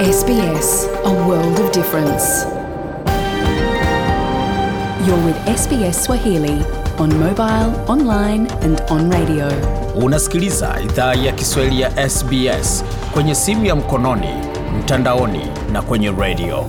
SBS, a world of difference. You're with SBS Swahili on mobile, online and on radio. Unasikiliza idhaa ya Kiswahili ya SBS kwenye simu ya mkononi, mtandaoni na kwenye redio.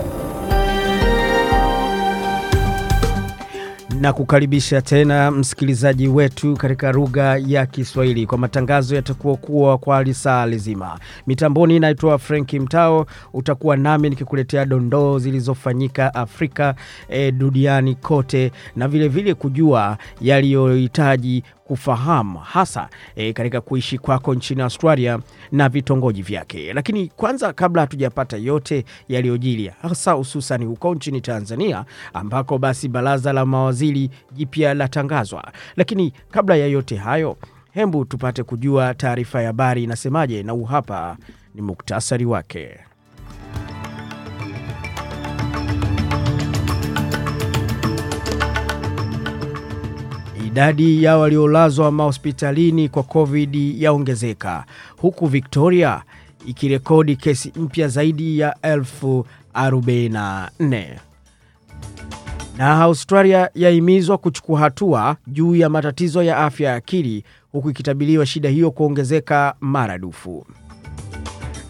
Na kukaribisha tena msikilizaji wetu katika lugha ya Kiswahili kwa matangazo yatakuwa kuwa kwa lisaa lizima. Mitamboni inaitwa Franki Mtao, utakuwa nami nikikuletea dondoo zilizofanyika Afrika e, duniani kote na vilevile vile kujua yaliyohitaji kufahamu hasa e, katika kuishi kwako nchini Australia na vitongoji vyake. Lakini kwanza, kabla hatujapata yote yaliyojiri, hasa hususani huko nchini Tanzania ambako basi baraza la mawaziri jipya latangazwa. Lakini kabla ya yote hayo, hembu tupate kujua taarifa ya habari inasemaje, na huu hapa ni muktasari wake. Idadi ya waliolazwa mahospitalini kwa COVID yaongezeka huku Victoria ikirekodi kesi mpya zaidi ya elfu 44 na Australia yahimizwa kuchukua hatua juu ya matatizo ya afya ya akili huku ikitabiliwa shida hiyo kuongezeka maradufu.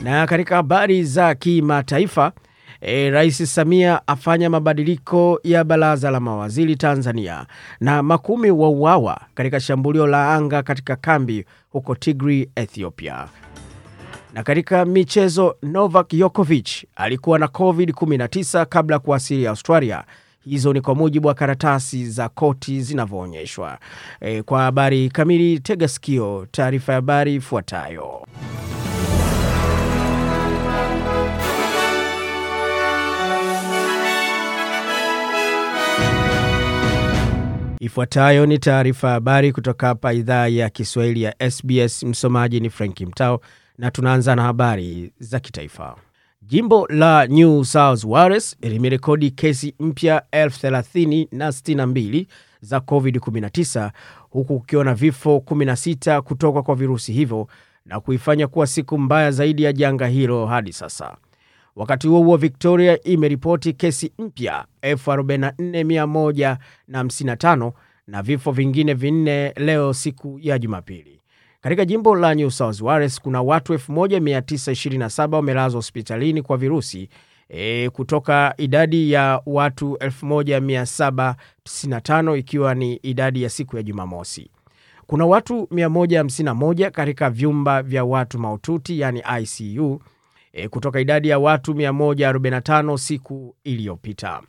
Na katika habari za kimataifa E, Rais Samia afanya mabadiliko ya baraza la mawaziri Tanzania na makumi wauawa katika shambulio la anga katika kambi huko Tigray, Ethiopia. Na katika michezo, Novak Djokovic alikuwa na COVID-19 kabla ya kuwasili Australia. Hizo ni kwa mujibu wa karatasi za koti zinavyoonyeshwa. E, kwa habari kamili tega sikio taarifa ya habari ifuatayo. Ifuatayo ni taarifa ya habari kutoka hapa idhaa ya Kiswahili ya SBS. Msomaji ni Frank Mtao na tunaanza na habari za kitaifa. Jimbo la New South Wales limerekodi kesi mpya 3062 za COVID-19 huku kukiwa na vifo 16 kutoka kwa virusi hivyo na kuifanya kuwa siku mbaya zaidi ya janga hilo hadi sasa. Wakati huo huo, Victoria imeripoti kesi mpya 44155 na vifo vingine vinne leo siku ya Jumapili. Katika jimbo la New South Wales kuna watu 1927 wamelazwa hospitalini kwa virusi e, kutoka idadi ya watu 1795 ikiwa ni idadi ya siku ya Jumamosi. Kuna watu 151 katika vyumba vya watu mahututi yani ICU e, kutoka idadi ya watu 145 siku iliyopita.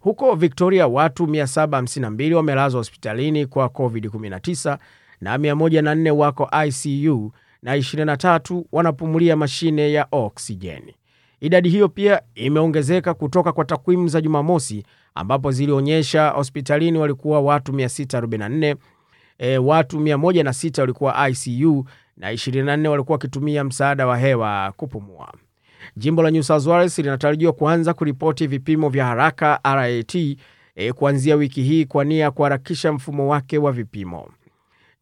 Huko Victoria watu 752 wamelazwa hospitalini kwa COVID-19 na 104 wako ICU na 23 wanapumulia mashine ya oksijeni. Idadi hiyo pia imeongezeka kutoka kwa takwimu za Jumamosi ambapo zilionyesha hospitalini walikuwa watu 644, e, watu 106 walikuwa ICU na 24 walikuwa wakitumia msaada wa hewa kupumua. Jimbo la New South Wales linatarajiwa kuanza kuripoti vipimo vya haraka RAT e, kuanzia wiki hii kwa nia ya kuharakisha mfumo wake wa vipimo.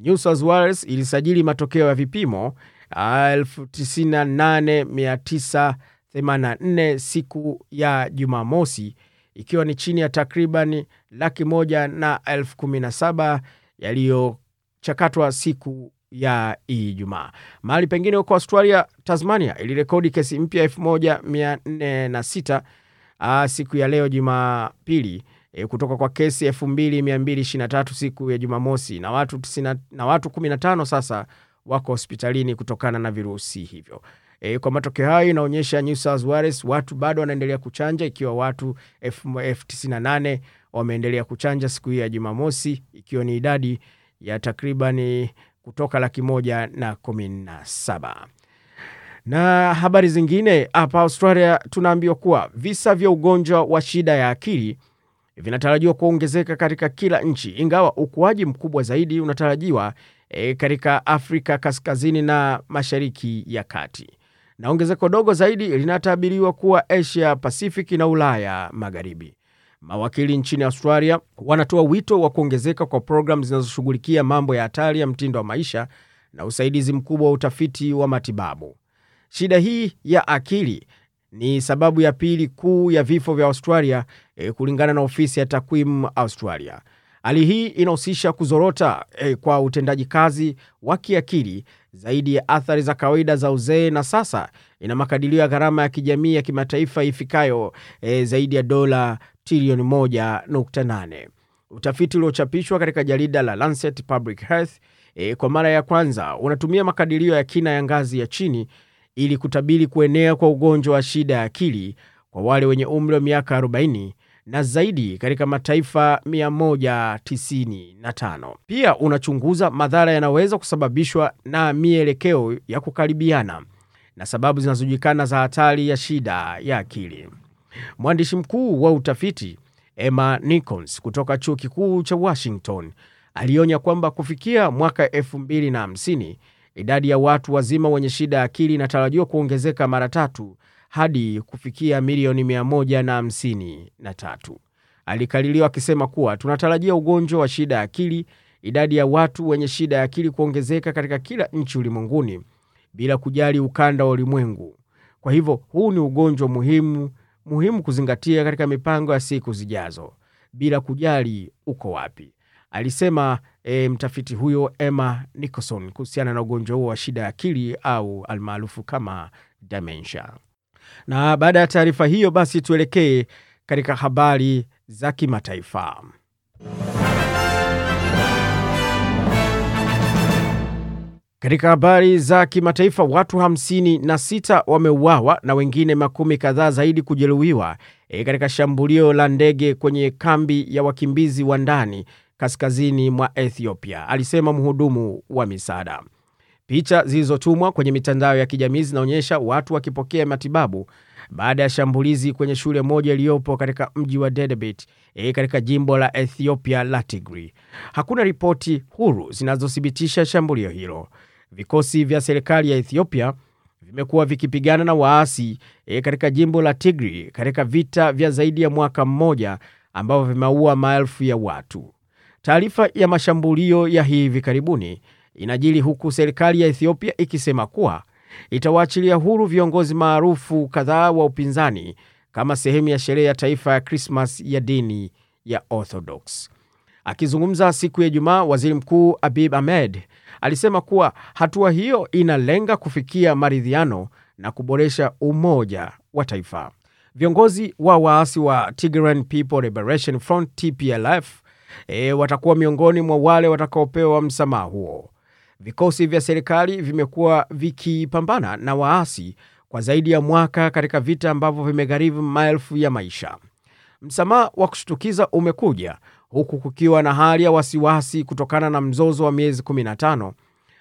New South Wales ilisajili matokeo ya vipimo 98984 siku ya Jumamosi, ikiwa ni chini ya takriban laki moja na elfu kumi na saba yaliyochakatwa siku ya Ijumaa. Mahali pengine huko Australia, Tasmania ilirekodi kesi mpya 1406 siku ya leo Jumapili e, kutoka kwa kesi 2223 siku ya Jumamosi na watu, tisina, na watu 15 sasa wako hospitalini kutokana na virusi hivyo. E, kwa matokeo hayo inaonyesha New South Wales watu bado wanaendelea kuchanja ikiwa watu 98 wameendelea kuchanja siku hii ya Jumamosi ikiwa ni idadi ya takribani kutoka laki moja na kumi na saba. Na habari zingine hapa Australia tunaambiwa kuwa visa vya ugonjwa wa shida ya akili vinatarajiwa kuongezeka katika kila nchi, ingawa ukuaji mkubwa zaidi unatarajiwa e, katika Afrika kaskazini na mashariki ya kati, na ongezeko dogo zaidi linatabiriwa kuwa Asia Pacific na Ulaya Magharibi. Mawakili nchini Australia wanatoa wito wa kuongezeka kwa programu zinazoshughulikia mambo ya hatari ya mtindo wa maisha na usaidizi mkubwa wa utafiti wa matibabu. Shida hii ya akili ni sababu ya pili kuu ya vifo vya Australia e, kulingana na ofisi ya takwimu Australia. Hali hii inahusisha kuzorota eh, kwa utendaji kazi wa kiakili zaidi ya athari za kawaida za uzee, na sasa ina makadirio ya gharama ya kijamii ya kimataifa ifikayo eh, zaidi ya dola trilioni 1.8. Utafiti uliochapishwa katika jarida la Lancet Public Health eh, kwa mara ya kwanza unatumia makadirio ya kina ya ngazi ya chini ili kutabiri kuenea kwa ugonjwa wa shida ya akili kwa wale wenye umri wa miaka 40 na zaidi katika mataifa 195. Pia unachunguza madhara yanayoweza kusababishwa na mielekeo ya kukaribiana na sababu zinazojulikana za hatari ya shida ya akili. Mwandishi mkuu wa utafiti Emma Nichols kutoka chuo kikuu cha Washington alionya kwamba kufikia mwaka 2050 idadi ya watu wazima wenye shida ya akili inatarajiwa kuongezeka mara tatu hadi kufikia milioni 153. Alikaririwa akisema kuwa tunatarajia ugonjwa wa shida ya akili, idadi ya watu wenye shida ya akili kuongezeka katika kila nchi ulimwenguni bila kujali ukanda wa ulimwengu. Kwa hivyo huu ni ugonjwa muhimu muhimu kuzingatia katika mipango ya siku zijazo bila kujali uko wapi, alisema e, mtafiti huyo Emma Nicholson kuhusiana na ugonjwa huo wa shida ya akili au almaarufu kama dementia. Na baada ya taarifa hiyo, basi tuelekee katika habari za kimataifa. Katika habari za kimataifa, watu 56 wameuawa na wengine makumi kadhaa zaidi kujeruhiwa e, katika shambulio la ndege kwenye kambi ya wakimbizi wa ndani kaskazini mwa Ethiopia, alisema mhudumu wa misaada. Picha zilizotumwa kwenye mitandao ya kijamii zinaonyesha watu wakipokea matibabu baada ya shambulizi kwenye shule moja iliyopo katika mji wa Dedebit e, katika jimbo la Ethiopia la Tigray. Hakuna ripoti huru zinazothibitisha shambulio hilo. Vikosi vya serikali ya Ethiopia vimekuwa vikipigana na waasi e, katika jimbo la Tigray katika vita vya zaidi ya mwaka mmoja ambavyo vimeua maelfu ya watu. Taarifa ya mashambulio ya hivi karibuni inajiri huku serikali ya Ethiopia ikisema kuwa itawaachilia huru viongozi maarufu kadhaa wa upinzani kama sehemu ya sherehe ya taifa ya Krismas ya dini ya Orthodox. Akizungumza siku ya Ijumaa, waziri mkuu Abiy Ahmed alisema kuwa hatua hiyo inalenga kufikia maridhiano na kuboresha umoja wa taifa. Viongozi wa waasi wa Tigray People Liberation Front TPLF e, watakuwa miongoni mwa wale watakaopewa msamaha huo. Vikosi vya serikali vimekuwa vikipambana na waasi kwa zaidi ya mwaka katika vita ambavyo vimegharimu maelfu ya maisha. Msamaha wa kushtukiza umekuja huku kukiwa na hali ya wasiwasi kutokana na mzozo wa miezi 15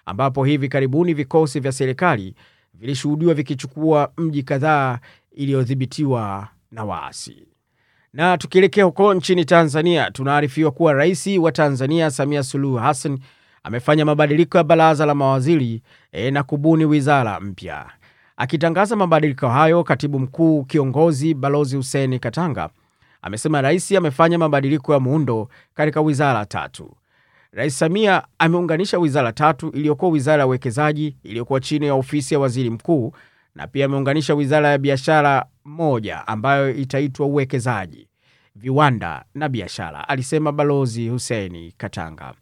ambapo hivi karibuni vikosi vya serikali vilishuhudiwa vikichukua mji kadhaa iliyodhibitiwa na waasi. Na tukielekea huko nchini Tanzania, tunaarifiwa kuwa rais wa Tanzania Samia Suluhu Hassan amefanya mabadiliko ya baraza la mawaziri e, na kubuni wizara mpya. Akitangaza mabadiliko hayo, katibu mkuu kiongozi Balozi Hussein Katanga amesema rais amefanya mabadiliko ya muundo katika wizara tatu. Rais Samia ameunganisha wizara tatu iliyokuwa wizara ya uwekezaji iliyokuwa chini ya ofisi ya waziri mkuu, na pia ameunganisha wizara ya biashara moja ambayo itaitwa uwekezaji, viwanda na biashara, alisema Balozi Hussein Katanga.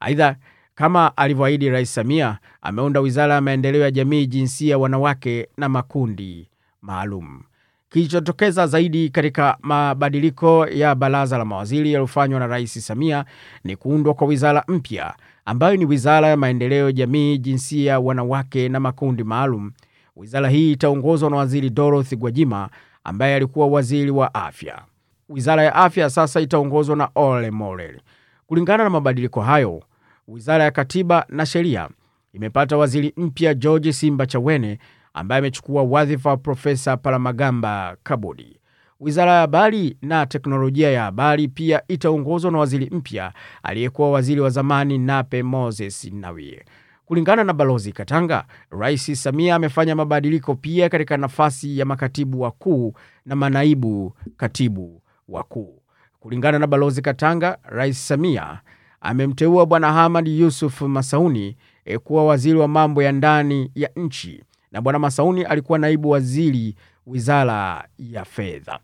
Aidha, kama alivyoahidi Rais Samia, ameunda wizara ya maendeleo ya jamii, jinsia, wanawake na makundi maalum. Kilichotokeza zaidi katika mabadiliko ya baraza la mawaziri yaliyofanywa na Rais Samia ni kuundwa kwa wizara mpya ambayo ni wizara ya maendeleo ya jamii, jinsia, wanawake na makundi maalum. Wizara hii itaongozwa na Waziri Dorothy Gwajima ambaye alikuwa waziri wa afya. Wizara ya afya sasa itaongozwa na Ole Morel. Kulingana na mabadiliko hayo, wizara ya katiba na sheria imepata waziri mpya George Simba Chawene ambaye amechukua wadhifa wa Profesa Palamagamba Kabudi. Wizara ya habari na teknolojia ya habari pia itaongozwa na waziri mpya aliyekuwa waziri wa zamani Nape Moses Nnauye. Kulingana na Balozi Katanga, Rais Samia amefanya mabadiliko pia katika nafasi ya makatibu wakuu na manaibu katibu wakuu. Kulingana na Balozi Katanga, Rais Samia amemteua Bwana Hamad Yusuf Masauni e, kuwa waziri wa mambo ya ndani ya nchi na Bwana Masauni alikuwa naibu waziri wizara ya fedha.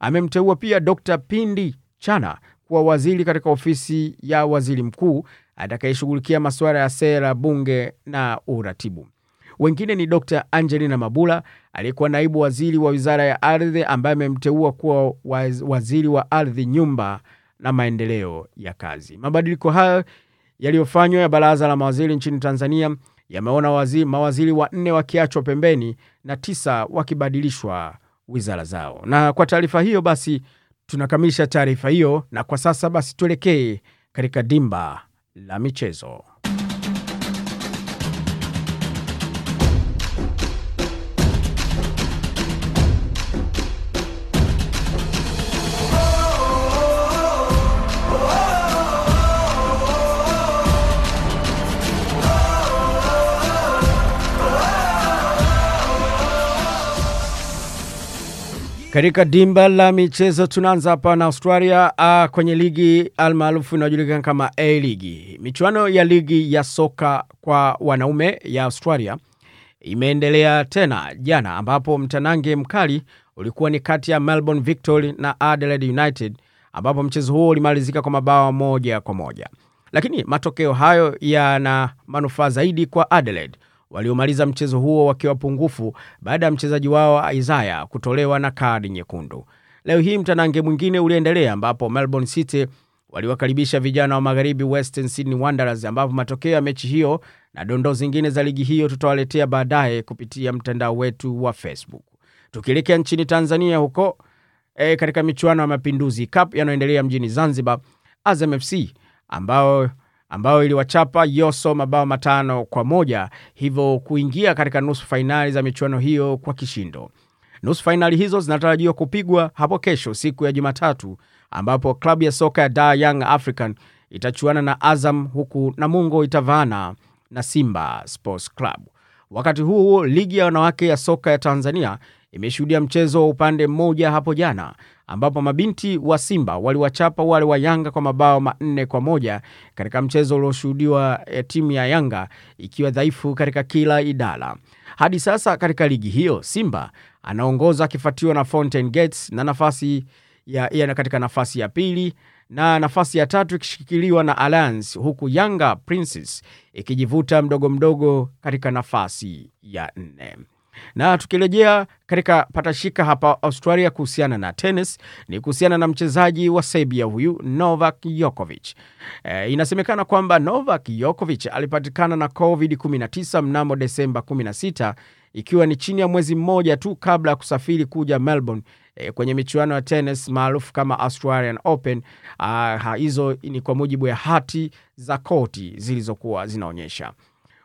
Amemteua pia Dr. Pindi Chana kuwa waziri katika ofisi ya waziri mkuu atakayeshughulikia masuala ya sera, bunge na uratibu. Wengine ni Dr. Angelina Mabula aliyekuwa naibu waziri wa wizara ya ardhi, ambaye amemteua kuwa waziri wa ardhi, nyumba na maendeleo ya kazi. Mabadiliko hayo yaliyofanywa ya baraza la mawaziri nchini Tanzania yameona waziri, mawaziri wanne wakiachwa pembeni na tisa wakibadilishwa wizara zao. Na kwa taarifa hiyo basi tunakamilisha taarifa hiyo, na kwa sasa basi tuelekee katika dimba la michezo. Katika dimba la michezo tunaanza hapa na Australia uh, kwenye ligi almaarufu inayojulikana kama A-Ligi. Michuano ya ligi ya soka kwa wanaume ya Australia imeendelea tena jana, ambapo mtanange mkali ulikuwa ni kati ya Melbourne Victory na Adelaide United, ambapo mchezo huo ulimalizika kwa mabao moja kwa moja, lakini matokeo hayo yana manufaa zaidi kwa Adelaide waliomaliza mchezo huo wakiwa pungufu baada ya mchezaji wao Isaya kutolewa na kadi nyekundu. Leo hii mtanange mwingine uliendelea ambapo Melbourne City waliwakaribisha vijana wa magharibi Western Sydney Wanderers, ambapo matokeo ya mechi hiyo na dondoo zingine za ligi hiyo tutawaletea baadaye kupitia mtandao wetu wa Facebook. Tukielekea nchini Tanzania huko e, katika michuano ya Mapinduzi Cup yanayoendelea mjini Zanzibar, Azam FC ambao ambayo iliwachapa Yoso mabao matano kwa moja hivyo kuingia katika nusu fainali za michuano hiyo kwa kishindo. Nusu fainali hizo zinatarajiwa kupigwa hapo kesho siku ya Jumatatu, ambapo klabu ya soka ya Dar Young African itachuana na Azam huku Namungo itavaana na Simba Sports Club. Wakati huo huo, ligi ya wanawake ya soka ya Tanzania imeshuhudia mchezo wa upande mmoja hapo jana ambapo mabinti wa Simba waliwachapa wale wa Yanga kwa mabao manne kwa moja katika mchezo ulioshuhudiwa eh, timu ya Yanga ikiwa dhaifu katika kila idara. Hadi sasa katika ligi hiyo Simba anaongoza akifuatiwa na Fountain Gates na nafasi ya, ya katika nafasi ya pili na nafasi ya tatu ikishikiliwa na Alliance huku Yanga Princess ikijivuta mdogo mdogo katika nafasi ya nne na tukirejea katika patashika hapa Australia kuhusiana na tenis ni kuhusiana na mchezaji wa Serbia huyu Novak Djokovic. E, inasemekana kwamba Novak Djokovic alipatikana na COVID-19 mnamo Desemba 16 ikiwa ni chini ya mwezi mmoja tu kabla ya kusafiri kuja Melbourne e, kwenye michuano ya tenis maarufu kama Australian Open. Hizo ni kwa mujibu ya hati za koti zilizokuwa zinaonyesha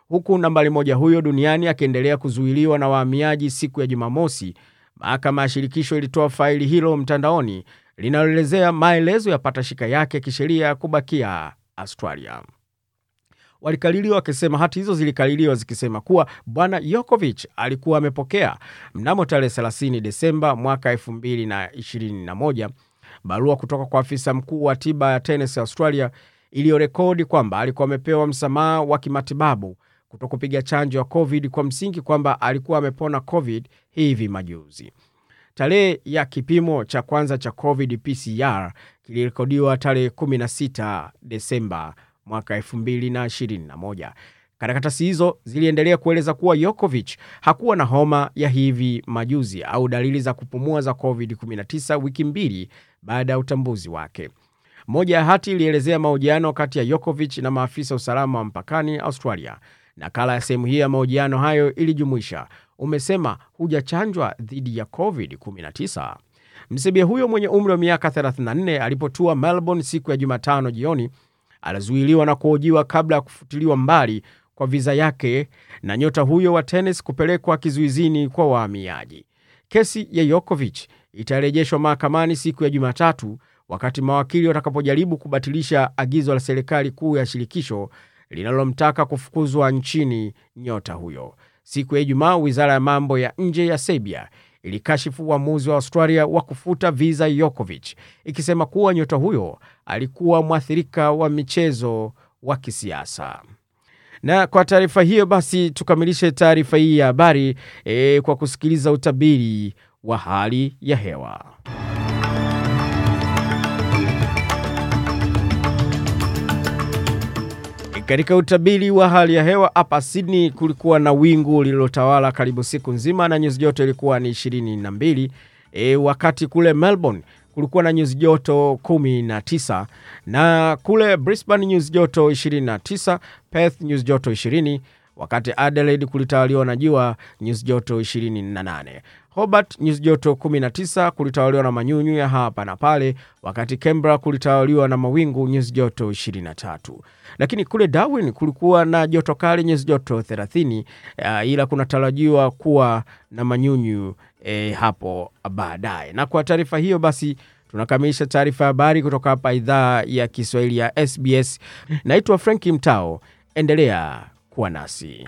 huku nambari moja huyo duniani akiendelea kuzuiliwa na wahamiaji siku ya Jumamosi, mahakama ya shirikisho ilitoa faili hilo mtandaoni linaloelezea maelezo ya patashika yake kisheria kubakia Australia. Walikaliliwa wakisema hati hizo zilikaliliwa zikisema kuwa bwana Yokovich alikuwa amepokea mnamo tarehe 30 Desemba mwaka 2021 barua kutoka kwa afisa mkuu wa tiba ya Tennessee Australia iliyorekodi kwamba alikuwa amepewa msamaha wa kimatibabu kuto kupiga chanjo ya COVID kwa msingi kwamba alikuwa amepona COVID hivi majuzi. Tarehe ya kipimo cha kwanza cha COVID PCR kilirekodiwa tarehe 16 Desemba mwaka 2021. Karakatasi hizo ziliendelea kueleza kuwa Yokovich hakuwa na homa ya hivi majuzi au dalili za kupumua za COVID-19 wiki mbili baada ya utambuzi wake. Moja ya hati ilielezea mahojiano kati ya Yokovich na maafisa usalama wa mpakani Australia. Nakala ya sehemu hii ya mahojiano hayo ilijumuisha, umesema hujachanjwa dhidi ya COVID-19. Msebia huyo mwenye umri wa miaka 34 alipotua Melbourne siku ya Jumatano jioni alizuiliwa na kuhojiwa kabla ya kufutiliwa mbali kwa viza yake na nyota huyo wa tenis kupelekwa kizuizini kwa wahamiaji. Kesi ya Yokovich itarejeshwa mahakamani siku ya Jumatatu wakati mawakili watakapojaribu kubatilisha agizo la serikali kuu ya shirikisho linalomtaka kufukuzwa nchini nyota huyo. Siku ya Ijumaa, wizara ya mambo ya nje ya Serbia ilikashifu uamuzi wa Australia wa kufuta viza yokovich ikisema kuwa nyota huyo alikuwa mwathirika wa michezo wa kisiasa. Na kwa taarifa hiyo basi tukamilishe taarifa hii ya habari e, kwa kusikiliza utabiri wa hali ya hewa. Katika utabiri wa hali ya hewa hapa Sydney kulikuwa na wingu lililotawala karibu siku nzima na nyuzi joto ilikuwa ni 22. E, wakati kule Melbourne kulikuwa na nyuzi joto 19 na kule Brisbane nyuzi joto 29, Perth nyuzi joto 20, wakati Adelaide kulitawaliwa na jua nyuzi joto 28. Hobart nyuzi joto 19 kulitawaliwa na manyunyu ya hapa na pale, wakati Canberra kulitawaliwa na mawingu nyuzi joto 23. Lakini kule Darwin kulikuwa na joto kali nyuzi joto 30, uh, ila kunatarajiwa kuwa na manyunyu eh, hapo baadaye. Na kwa taarifa hiyo basi tunakamilisha taarifa ya habari kutoka hapa idhaa ya Kiswahili ya SBS. Naitwa Franki Mtao, endelea kuwa nasi.